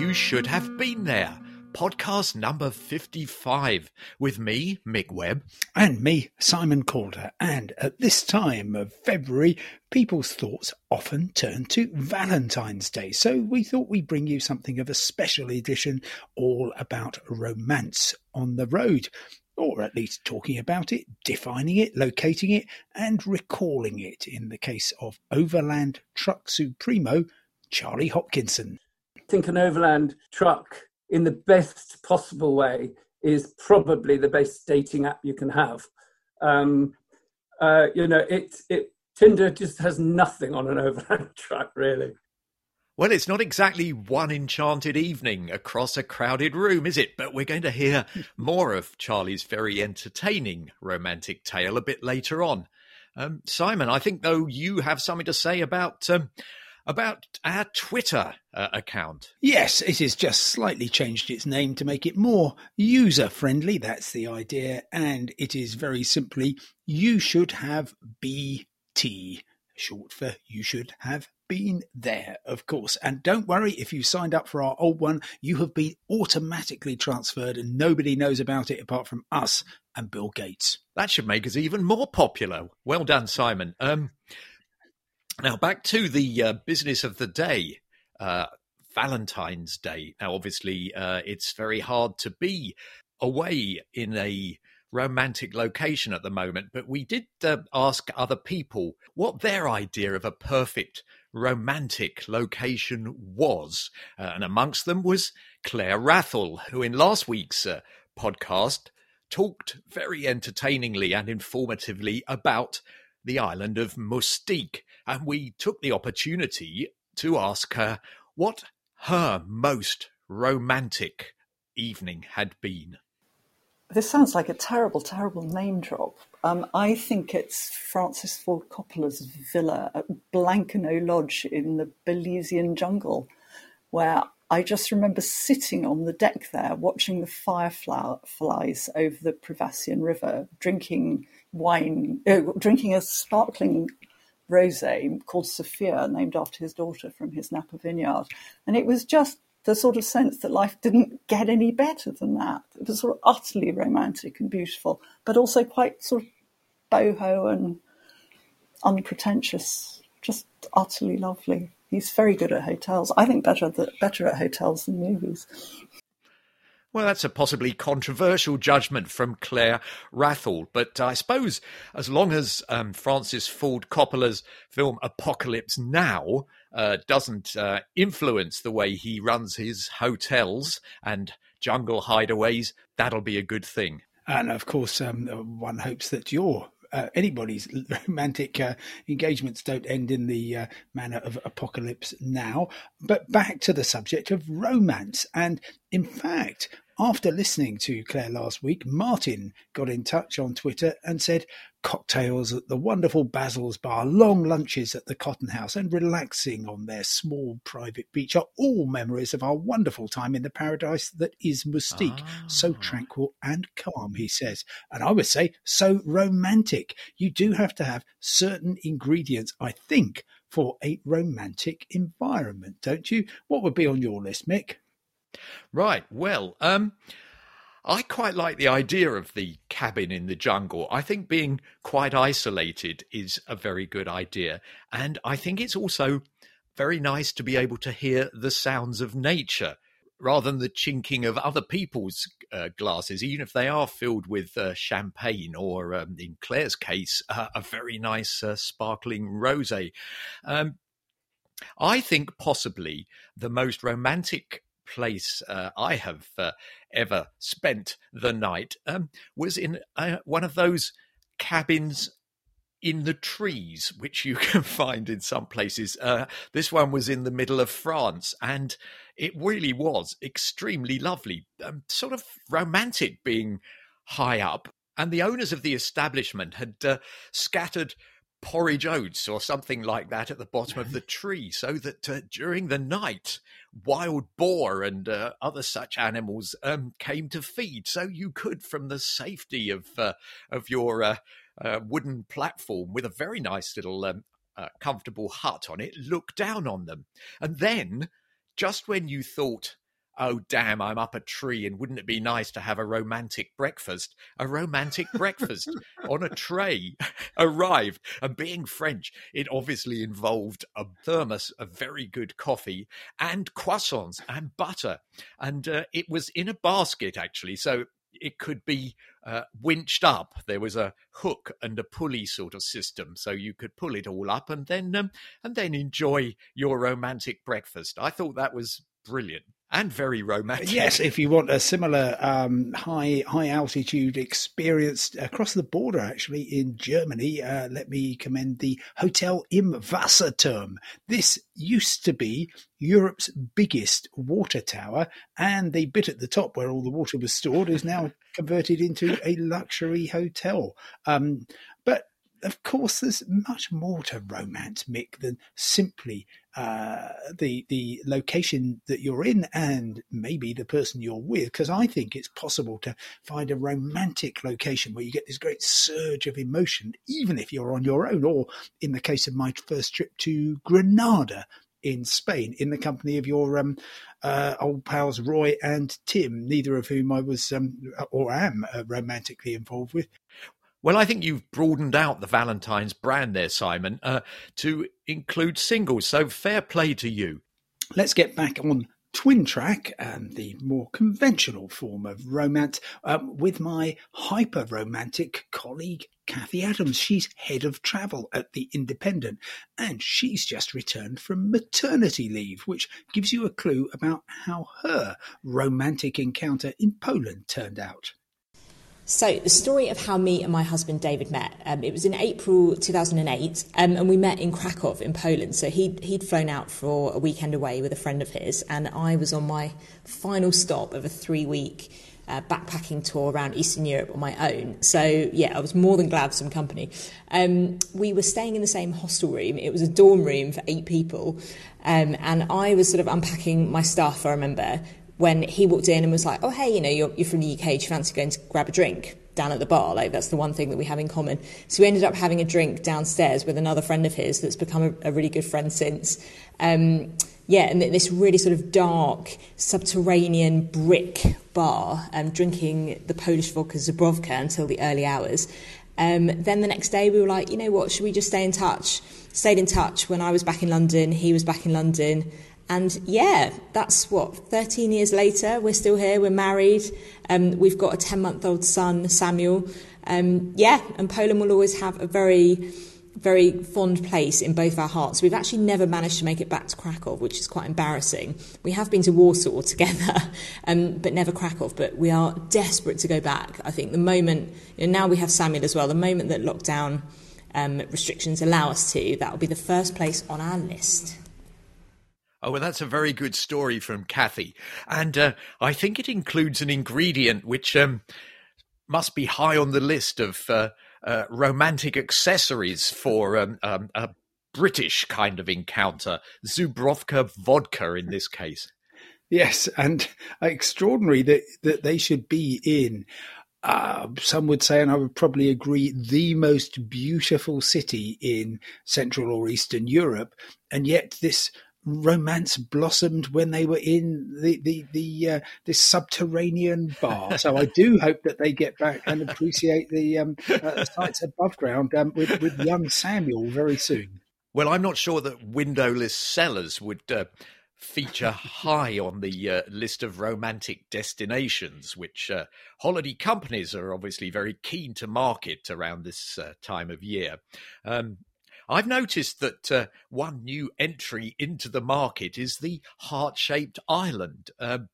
You Should Have Been There, podcast number 55, with me, Mick Webb. And me, Simon Calder. And at this time of February, people's thoughts often turn to Valentine's Day. So we thought we'd bring you something of a special edition all about romance on the road or at least talking about it, defining it, locating it, and recalling it in the case of Overland Truck Supremo, Charlie Hopkinson. I think an overland truck, in the best possible way, is probably the best dating app you can have. Um, uh, you know, it, it Tinder just has nothing on an overland truck, really. Well, it's not exactly one enchanted evening across a crowded room, is it? But we're going to hear more of Charlie's very entertaining romantic tale a bit later on. Um, Simon, I think though you have something to say about um, about our Twitter uh, account. Yes, it has just slightly changed its name to make it more user friendly. That's the idea, and it is very simply you should have BT, short for you should have been there, of course. And don't worry, if you signed up for our old one, you have been automatically transferred and nobody knows about it apart from us and Bill Gates. That should make us even more popular. Well done, Simon. Um, now, back to the uh, business of the day. Uh, Valentine's Day. Now, obviously, uh, it's very hard to be away in a romantic location at the moment, but we did uh, ask other people what their idea of a perfect romantic location was. Uh, and amongst them was Claire Wrathall, who in last week's uh, podcast talked very entertainingly and informatively about the island of Mustique. And we took the opportunity to ask her what her most romantic evening had been this sounds like a terrible, terrible name drop. Um, I think it's Francis Ford Coppola's villa at Blancaneaux Lodge in the Belizean jungle, where I just remember sitting on the deck there, watching the fireflies over the Privassion River, drinking wine, uh, drinking a sparkling rosé called Sofia, named after his daughter from his Napa vineyard, and it was just the sort of sense that life didn't get any better than that. It was sort of utterly romantic and beautiful, but also quite sort of boho and unpretentious, just utterly lovely. He's very good at hotels. I think better better at hotels than movies. Well, that's a possibly controversial judgment from Claire Wrathall, but I suppose as long as um, Francis Ford Coppola's film Apocalypse Now uh, doesn't uh, influence the way he runs his hotels and jungle hideaways, that'll be a good thing. And of course, um, one hopes that your uh, anybody's romantic uh, engagements don't end in the uh, manner of apocalypse now. But back to the subject of romance. And in fact, after listening to Claire last week, Martin got in touch on Twitter and said cocktails at the wonderful Basil's Bar, long lunches at the Cotton House, and relaxing on their small private beach are all memories of our wonderful time in the paradise that is Mustique. Ah. So tranquil and calm, he says. And I would say so romantic. You do have to have certain ingredients, I think, for a romantic environment, don't you? What would be on your list, Mick? Right. Well, um, I quite like the idea of the cabin in the jungle. I think being quite isolated is a very good idea. And I think it's also very nice to be able to hear the sounds of nature rather than the chinking of other people's uh, glasses, even if they are filled with uh, champagne or, um, in Claire's case, uh, a very nice uh, sparkling rosé. Um, I think possibly the most romantic place uh, I have uh, ever spent the night um, was in uh, one of those cabins in the trees, which you can find in some places. Uh, this one was in the middle of France, and it really was extremely lovely, um, sort of romantic being high up. And the owners of the establishment had uh, scattered porridge oats or something like that at the bottom of the tree so that uh, during the night wild boar and uh, other such animals um, came to feed. So you could from the safety of uh, of your uh, uh, wooden platform with a very nice little um, uh, comfortable hut on it look down on them. And then just when you thought oh damn i'm up a tree and wouldn't it be nice to have a romantic breakfast a romantic breakfast on a tray arrived and being french it obviously involved a thermos of very good coffee and croissants and butter and uh, it was in a basket actually so it could be uh, winched up. There was a hook and a pulley sort of system, so you could pull it all up and then um, and then enjoy your romantic breakfast. I thought that was brilliant and very romantic. Yes, if you want a similar um, high high altitude experience across the border, actually in Germany, uh, let me commend the Hotel im Wasserturm. This used to be Europe's biggest water tower, and the bit at the top where all the water was stored is now converted into a luxury hotel. Um, but of course, there's much more to romance, Mick, than simply uh, the the location that you're in and maybe the person you're with. Because I think it's possible to find a romantic location where you get this great surge of emotion, even if you're on your own, or in the case of my first trip to Granada in Spain, in the company of your um, uh, old pals Roy and Tim, neither of whom I was um, or am uh, romantically involved with. Well, I think you've broadened out the Valentine's brand there, Simon, uh, to include singles. So fair play to you. Let's get back on twin track, um, the more conventional form of romance, um, with my hyper romantic colleague, Kathy Adams. She's head of travel at The Independent, and she's just returned from maternity leave, which gives you a clue about how her romantic encounter in Poland turned out. So, the story of how me and my husband David met, um, it was in April 2008, um, and we met in Krakow in Poland. So, he'd, he'd flown out for a weekend away with a friend of his, and I was on my final stop of a three week uh, backpacking tour around Eastern Europe on my own. So, yeah, I was more than glad for some company. Um, we were staying in the same hostel room, it was a dorm room for eight people. Um, and I was sort of unpacking my stuff, I remember, when he walked in and was like, "Oh, hey, you know, you're, you're from the UK. Do you fancy going to grab a drink down at the bar?" Like that's the one thing that we have in common. So we ended up having a drink downstairs with another friend of his that's become a, a really good friend since. Um, yeah, and this really sort of dark subterranean brick bar, um, drinking the Polish vodka Zubrowka until the early hours. Um, then the next day we were like, you know what, should we just stay in touch? Stayed in touch when I was back in London, he was back in London. And yeah, that's what, 13 years later, we're still here, we're married, um, we've got a 10 month old son, Samuel. Um, yeah, and Poland will always have a very, very fond place in both our hearts. We've actually never managed to make it back to Krakow, which is quite embarrassing. We have been to Warsaw together, um, but never Krakow. But we are desperate to go back. I think the moment, you know, now we have Samuel as well, the moment that lockdown um, restrictions allow us to, that will be the first place on our list. Oh, well, that's a very good story from Kathy. And uh, I think it includes an ingredient which um, must be high on the list of uh, uh, romantic accessories for um, um, a British kind of encounter Zubrowka vodka in this case. Yes, and extraordinary that, that they should be in. Uh, some would say, and I would probably agree, the most beautiful city in Central or Eastern Europe, and yet this romance blossomed when they were in the the the uh, this subterranean bar. So I do hope that they get back and appreciate the um, uh, sights above ground um, with with young Samuel very soon. Well, I'm not sure that windowless cellars would. Uh, feature high on the uh, list of romantic destinations, which uh, holiday companies are obviously very keen to market around this uh, time of year. Um, I've noticed that uh, one new entry into the market is the heart shaped island. Um,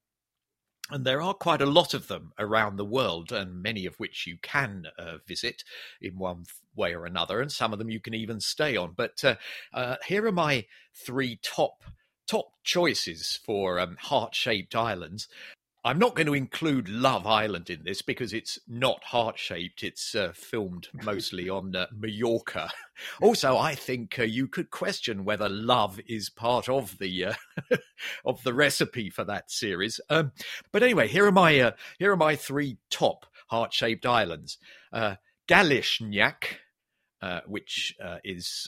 and there are quite a lot of them around the world, and many of which you can uh, visit in one way or another, and some of them you can even stay on. But uh, uh, here are my three top top choices for um, heart shaped islands. I'm not going to include Love Island in this because it's not heart shaped. It's uh, filmed mostly on uh, Mallorca. Also, I think uh, you could question whether love is part of the uh, of the recipe for that series. Um, but anyway, here are my uh, here are my three top heart shaped islands: uh, Galešnjak, which is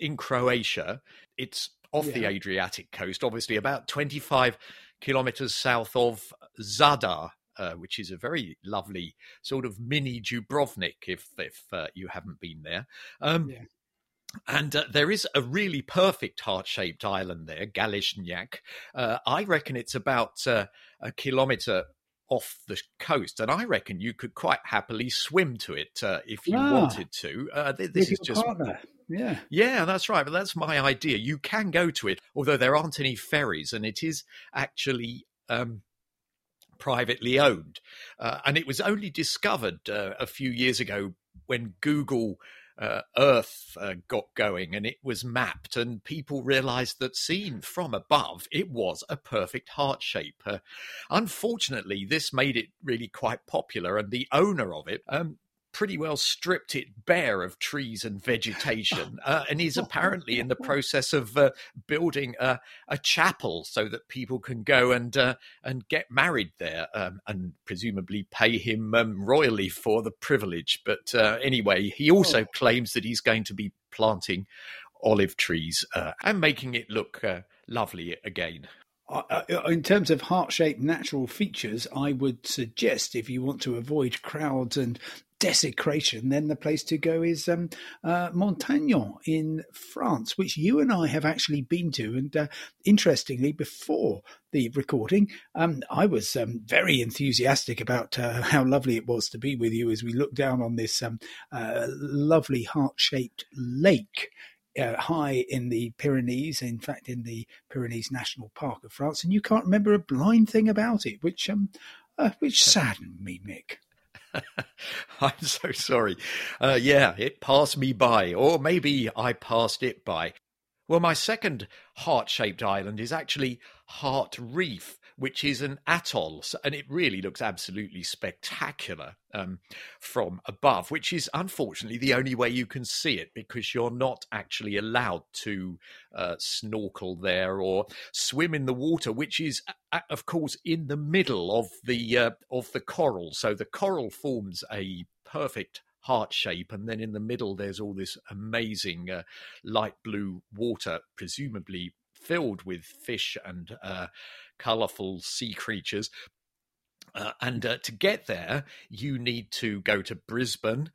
in Croatia. It's off yeah. the Adriatic coast, obviously about 25 kilometers south of Zadar, uh, which is a very lovely sort of mini Dubrovnik, if if uh, you haven't been there. Um, yeah. And uh, there is a really perfect heart-shaped island there, Galešnjak. Uh, I reckon it's about uh, a kilometre off the coast, and I reckon you could quite happily swim to it uh, if you ah, wanted to. Uh, this is just partner. Yeah. Yeah, that's right. But that's my idea. You can go to it, although there aren't any ferries, and it is actually um, privately owned. Uh, and it was only discovered uh, a few years ago when Google uh, Earth uh, got going and it was mapped, and people realized that seen from above, it was a perfect heart shape. Uh, unfortunately, this made it really quite popular, and the owner of it um, pretty well stripped it bare of trees and vegetation, uh, and he's apparently in the process of uh, building a, a, chapel so that people can go and uh, and get married there, um, and presumably pay him um, royally for the privilege. But uh, anyway, he also oh. claims that he's going to be planting olive trees uh, and making it look uh, lovely again. Uh, in terms of heart shaped natural features, I would suggest if you want to avoid crowds and desecration, then the place to go is um, uh, Montagnon in France, which you and I have actually been to. And uh, interestingly, before the recording, um, I was um, very enthusiastic about uh, how lovely it was to be with you as we look down on this um, uh, lovely heart shaped lake. Uh, high in the Pyrenees, in fact, in the Pyrenees National Park of France, and you can't remember a blind thing about it, which um, uh, which saddened me, Mick. I'm so sorry. Uh, yeah, it passed me by, or maybe I passed it by. Well, my second heart shaped island is actually Heart Reef, which is an atoll, and it really looks absolutely spectacular um, from above, which is unfortunately the only way you can see it because you're not actually allowed to uh, snorkel there or swim in the water, which is, uh, of course, in the middle of the uh, of the coral. So the coral forms a perfect heart shape, and then in the middle there's all this amazing uh, light blue water, presumably filled with fish and uh, colorful sea creatures. Uh, and uh, to get there, you need to go to Brisbane,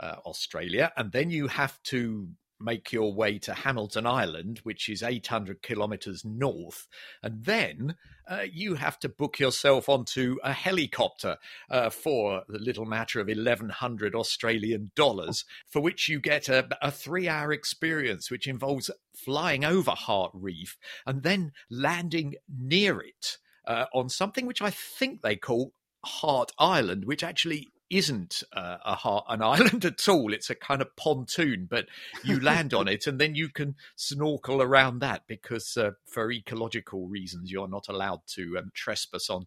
uh, Australia, and then you have to make your way to Hamilton Island, which is 800 kilometers north, and then uh, you have to book yourself onto a helicopter uh, for the little matter of 1100 Australian dollars, for which you get a, a three hour experience, which involves flying over Heart Reef and then landing near it. Uh, on something which I think they call Heart Island, which actually isn't uh, a heart, an island at all. It's a kind of pontoon, but you land on it and then you can snorkel around that because, uh, for ecological reasons, you're not allowed to um, trespass on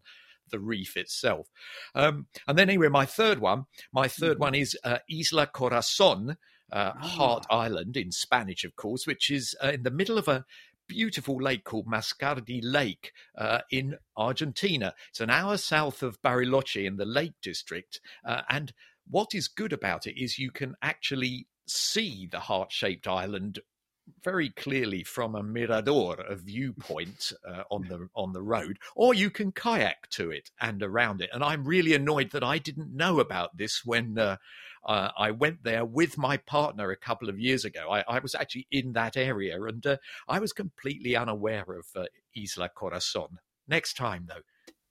the reef itself. Um, and then, anyway, my third one, my 3rd mm-hmm. one is uh, Isla Corazon. Uh, oh. Heart Island in Spanish, of course, which is uh, in the middle of a beautiful lake called Mascardi Lake uh, in Argentina. It's an hour south of Bariloche in the Lake District. Uh, and what is good about it is you can actually see the heart shaped island very clearly from a mirador, a viewpoint uh, on the on the road, or you can kayak to it and around it. And I'm really annoyed that I didn't know about this when uh, uh, I went there with my partner a couple of years ago. I, I was actually in that area and uh, I was completely unaware of uh, Isla Corazon. Next time, though.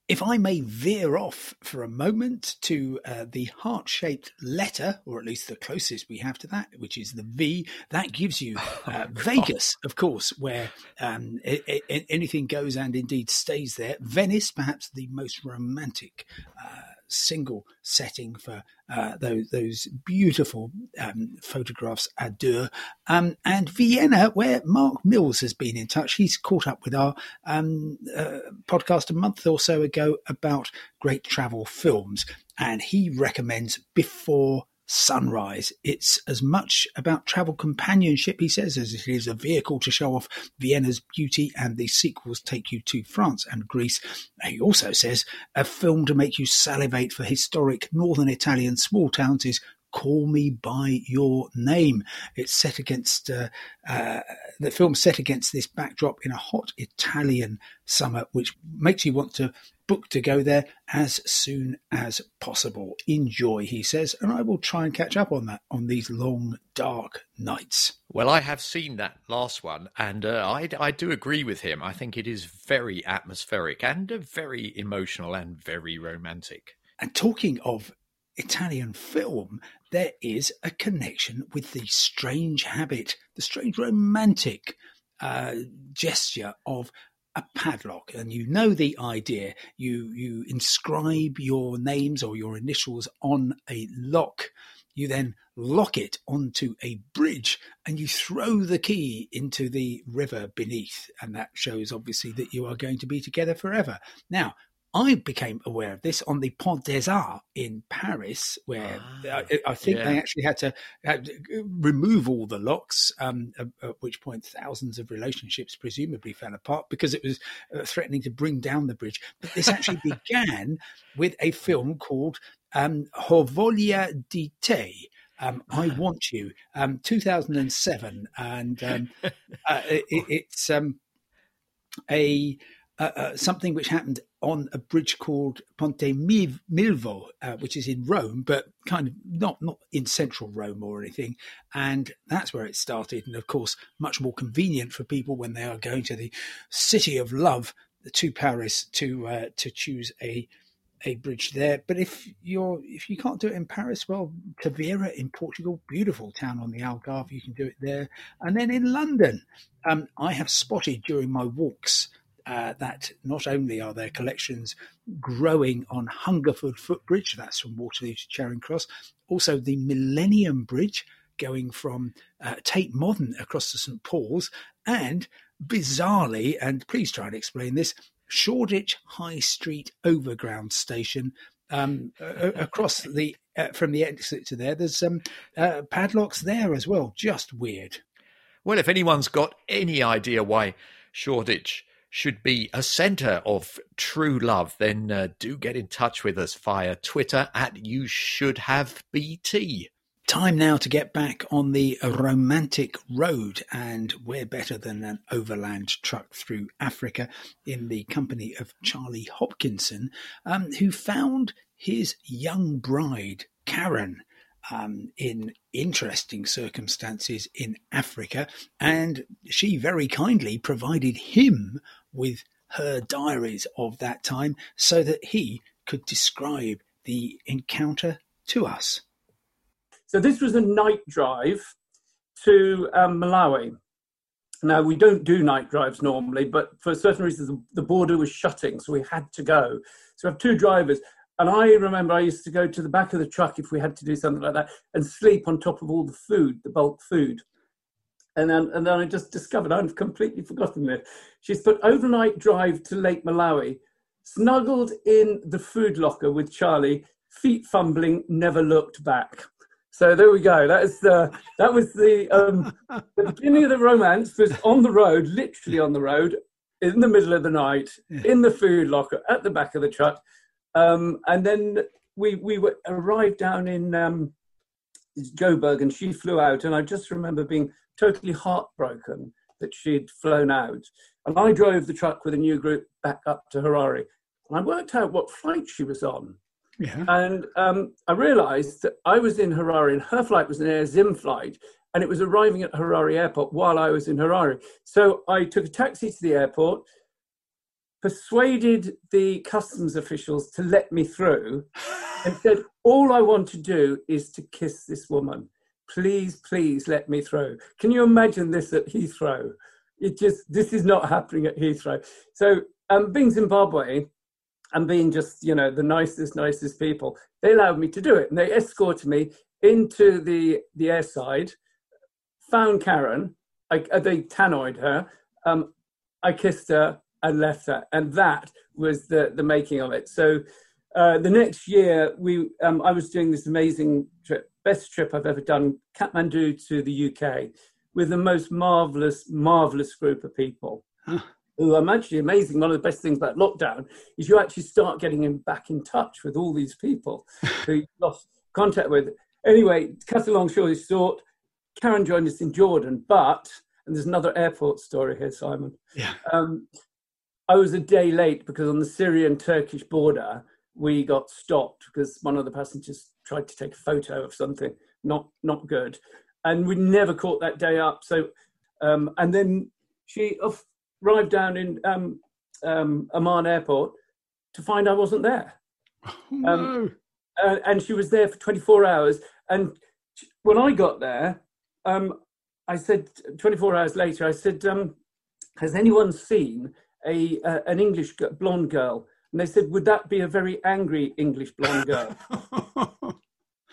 If I may veer off for a moment to uh, the heart shaped letter, or at least the closest we have to that, which is the V, that gives you uh, oh, Vegas, of course, where um, it, it, anything goes and indeed stays there. Venice, perhaps the most romantic uh, single setting for uh, those, those beautiful um, photographs à deux. Um, and Vienna, where Mark Mills has been in touch. He's caught up with our um, uh, podcast a month or so ago about great travel films. And he recommends Before Sunrise. It's as much about travel companionship, he says, as it is a vehicle to show off Vienna's beauty, and the sequels take you to France and Greece. He also says a film to make you salivate for historic northern Italian small towns is Call Me by Your Name. It's set against uh, uh, the film set against this backdrop in a hot Italian summer, which makes you want to book to go there as soon as possible. Enjoy, he says, and I will try and catch up on that on these long, dark nights. Well, I have seen that last one, and uh, I, I do agree with him. I think it is very atmospheric and uh, very emotional and very romantic. And talking of Italian film, there is a connection with the strange habit, the strange romantic uh, gesture of a padlock. And you know the idea. You you inscribe your names or your initials on a lock. You then lock it onto a bridge and you throw the key into the river beneath. And that shows obviously that you are going to be together forever. Now I became aware of this on the Pont des Arts in Paris, where ah, I, I, think yeah. they actually had to, had to, remove all the locks, um, at, at, which point thousands of relationships presumably fell apart because it was uh, threatening to bring down the bridge. But this actually began with a film called um, Ho voglia di te. Um, I ah. want you, um, 2007, and um, uh, it, it's um, a uh, uh, something which happened on a bridge called Ponte Milvio, uh, which is in Rome, but kind of not not in central Rome or anything. And that's where it started. And of course, much more convenient for people when they are going to the city of love to Paris to uh, to choose a a bridge there. But if you're if you can't do it in Paris, well, Tavira in Portugal, beautiful town on the Algarve, you can do it there. And then in London, um, I have spotted during my walks uh, that not only are their collections growing on Hungerford Footbridge, that's from Waterloo to Charing Cross, also the Millennium Bridge going from uh, Tate Modern across to St Paul's, and bizarrely, and please try and explain this, Shoreditch High Street Overground Station um, across the uh, from the exit to there. There's some uh, padlocks there as well. Just weird. Well, if anyone's got any idea why Shoreditch should be a centre of true love, then uh, do get in touch with us via Twitter at You Should Have BT. Time now to get back on the romantic road, and we're better than an overland truck through Africa in the company of Charlie Hopkinson, um, who found his young bride, Karen, um, in interesting circumstances in Africa, and she very kindly provided him with her diaries of that time so that he could describe the encounter to us. So, this was a night drive to um, Malawi. Now, we don't do night drives normally, but for certain reasons, the border was shutting, so we had to go. So, we have two drivers. And I remember I used to go to the back of the truck if we had to do something like that and sleep on top of all the food, the bulk food. And then, and then I just discovered I've completely forgotten this. She's put overnight drive to Lake Malawi, snuggled in the food locker with Charlie, feet fumbling, never looked back. So there we go. That is uh, that was the um, the beginning of the romance. Was on the road, literally on the road, in the middle of the night, in the food locker at the back of the truck, um, and then we we were, arrived down in um, Joburg, and she flew out, and I just remember being totally heartbroken that she'd flown out. And I drove the truck with a new group back up to Harare. And I worked out what flight she was on. Yeah. And um, I realized that I was in Harare and her flight was an Air Zim flight and it was arriving at Harare airport while I was in Harare. So I took a taxi to the airport, persuaded the customs officials to let me through, and said, All I want to do is to kiss this woman please, please let me through. Can you imagine this at Heathrow? It just, this is not happening at Heathrow. So, um, being Zimbabwe and being just, you know, the nicest, nicest people, they allowed me to do it. And they escorted me into the, the airside, found Karen, I, uh, they tannoyed her, um, I kissed her and left her. And that was the, the making of it. So, uh, the next year, we um, I was doing this amazing trip best trip I've ever done, Kathmandu to the UK, with the most marvelous, marvelous group of people. Huh. Who I'm actually amazing. One of the best things about lockdown is you actually start getting in, back in touch with all these people who you lost contact with. anyway, cut a long story short, Karen joined us in Jordan, but and there's another airport story here, Simon. Yeah. Um, I was a day late because on the Syrian Turkish border, we got stopped because one of the passengers tried to take a photo of something not not good, and we never caught that day up. So, um, and then she arrived down in um, um, Amman Airport to find I wasn't there. Oh, no. Uh, and she was there for 24 hours. And when I got there, um, I said 24 hours later, I said, um, "Has anyone seen a uh, an English blonde girl?" And they said, "Would that be a very angry English blonde girl?"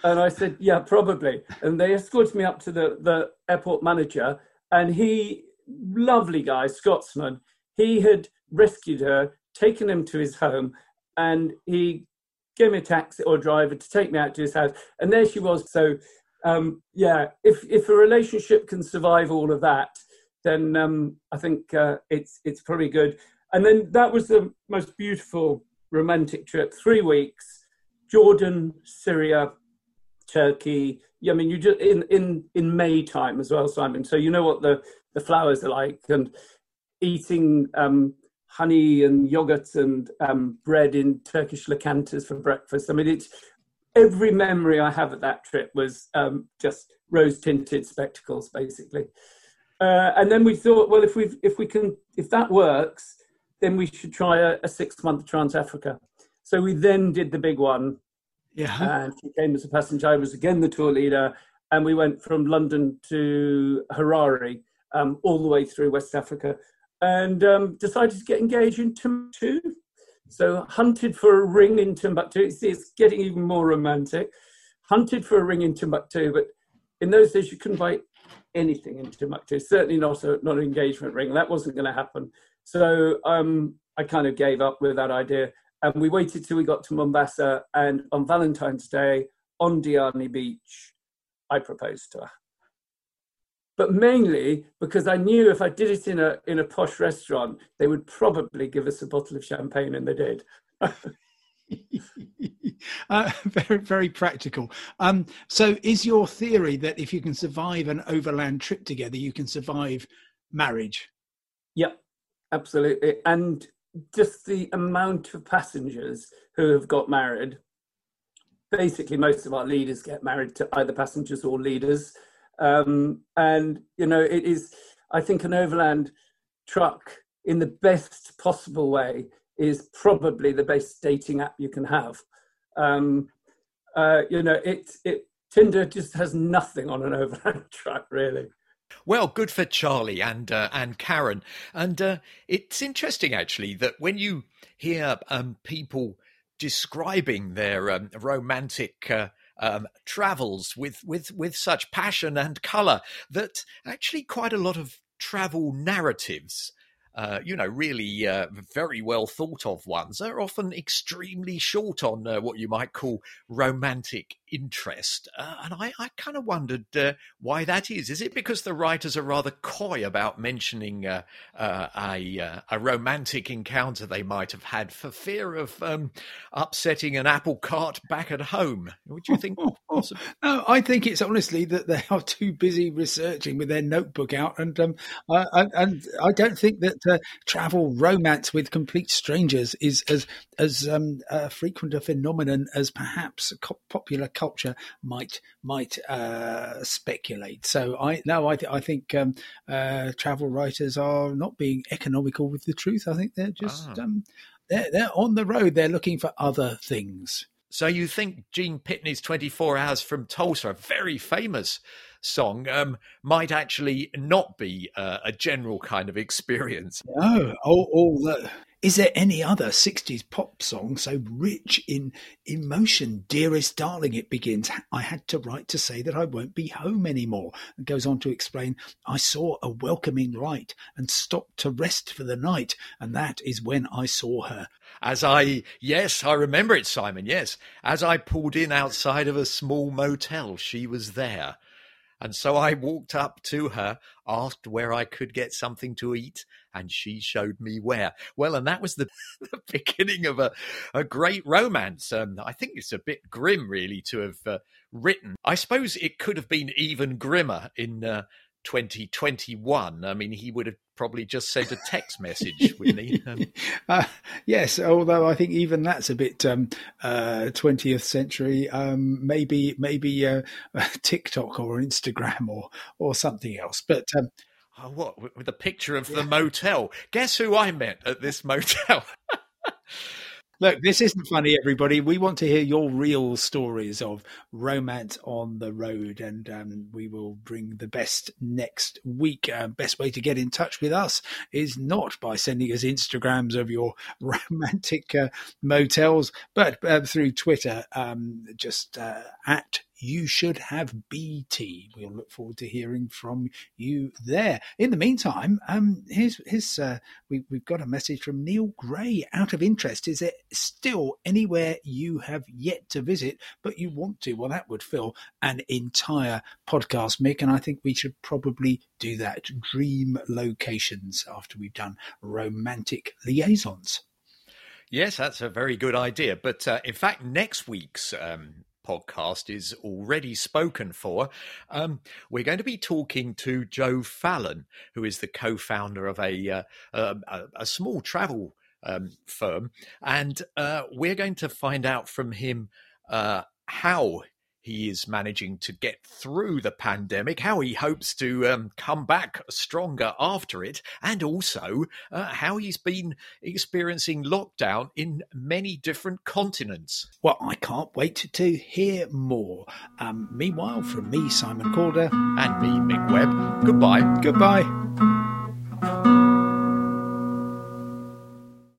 and I said, "Yeah, probably." And they escorted me up to the the airport manager, and he, lovely guy, Scotsman, he had rescued her, taken him to his home, and he gave me a taxi or a driver to take me out to his house. And there she was. So, um, yeah, if if a relationship can survive all of that, then um, I think uh, it's it's probably good. And then that was the most beautiful romantic trip. Three weeks, Jordan, Syria, Turkey. I mean, you just in in in May time as well, Simon. So you know what the the flowers are like, and eating um, honey and yogurt and um, bread in Turkish lokantas for breakfast. I mean, it's every memory I have of that trip was um, just rose tinted spectacles, basically. Uh, and then we thought, well, if we if we can if that works, then we should try a, a six month Trans Africa. So we then did the big one. Yeah. And she came as a passenger. I was again the tour leader, and we went from London to Harare, um, all the way through West Africa and um, decided to get engaged in Timbuktu. So hunted for a ring in Timbuktu. See, it's getting even more romantic. Hunted for a ring in Timbuktu, but in those days you couldn't buy anything in Timbuktu. Certainly not a not an engagement ring. That wasn't going to happen. So um, I kind of gave up with that idea. And we waited till we got to Mombasa, and on Valentine's Day on Diani Beach, I proposed to her but mainly because I knew if I did it in a in a posh restaurant, they would probably give us a bottle of champagne, and they did. uh, very very practical. Um, so, is your theory that if you can survive an overland trip together, you can survive marriage? Yep, absolutely. And just the amount of passengers who have got married. Basically, most of our leaders get married to either passengers or leaders um, and, you know, it is, I think, an overland truck in the best possible way is probably the best dating app you can have. Um, uh, you know, it, it, Tinder just has nothing on an overland truck, really. Well, good for Charlie and uh, and Karen, and uh, it's interesting actually that when you hear um, people describing their um, romantic uh, um, travels with with with such passion and color that actually quite a lot of travel narratives uh, you know, really uh, very well thought of ones. Are often extremely short on uh, what you might call romantic interest. Uh, and I, I kind of wondered uh, why that is. Is it because the writers are rather coy about mentioning uh, a, a romantic encounter they might have had for fear of um, upsetting an apple cart back at home? Would you think? no, I think it's honestly that they are too busy researching with their notebook out, and um, I, and I don't think that uh, travel romance with complete strangers is as as um, frequent a phenomenon as perhaps popular culture might might uh, speculate. So I no, I, th- I think um, uh, travel writers are not being economical with the truth. I think they're just ah. um, they're they're on the road. They're looking for other things. So you think Gene Pitney's 24 Hours from Tulsa, a very famous song um, might actually not be uh, a general kind of experience. No, all, all the, is there any other 60s pop song so rich in emotion? Dearest darling, it begins. I had to write to say that I won't be home anymore. And goes on to explain, I saw a welcoming light and stopped to rest for the night. And that is when I saw her. As I, yes, I remember it, Simon, yes. As I pulled in outside of a small motel, she was there And so I walked up to her, asked where I could get something to eat, and she showed me where. Well, and that was the, the beginning of a, a great romance. Um, I think it's a bit grim, really, to have uh, written. I suppose it could have been even grimmer in uh, 2021. I mean, he would have probably just sent a text message, wouldn't he? Um, uh, yes, although I think even that's a bit um, uh, 20th century. Um, maybe maybe uh, TikTok or Instagram or or something else. But um, oh, what with a picture of yeah. the motel? Guess who I met at this motel? Look, this isn't funny, everybody. We want to hear your real stories of romance on the road, and um, we will bring the best next week. Uh, best way to get in touch with us is not by sending us Instagrams of your romantic uh, motels, but uh, through Twitter, um, just uh, at you should have BT. We'll look forward to hearing from you there. In the meantime, um, here's, here's uh, we, we've got a message from Neil Gray. Out of interest, is there still anywhere you have yet to visit, but you want to? Well, that would fill an entire podcast, Mick, and I think we should probably do that. Dream locations after we've done romantic liaisons. Yes, that's a very good idea. But uh, in fact, next week's um, podcast is already spoken for. Um, we're going to be talking to Joe Fallon, who is the co-founder of a uh, a, a, small travel um, firm, and uh, we're going to find out from him uh, how he is managing to get through the pandemic, how he hopes to um, come back stronger after it, and also uh, how he's been experiencing lockdown in many different continents. Well, I can't wait to hear more. Um, meanwhile, from me, Simon Calder, and me, Mick Webb, goodbye. Goodbye.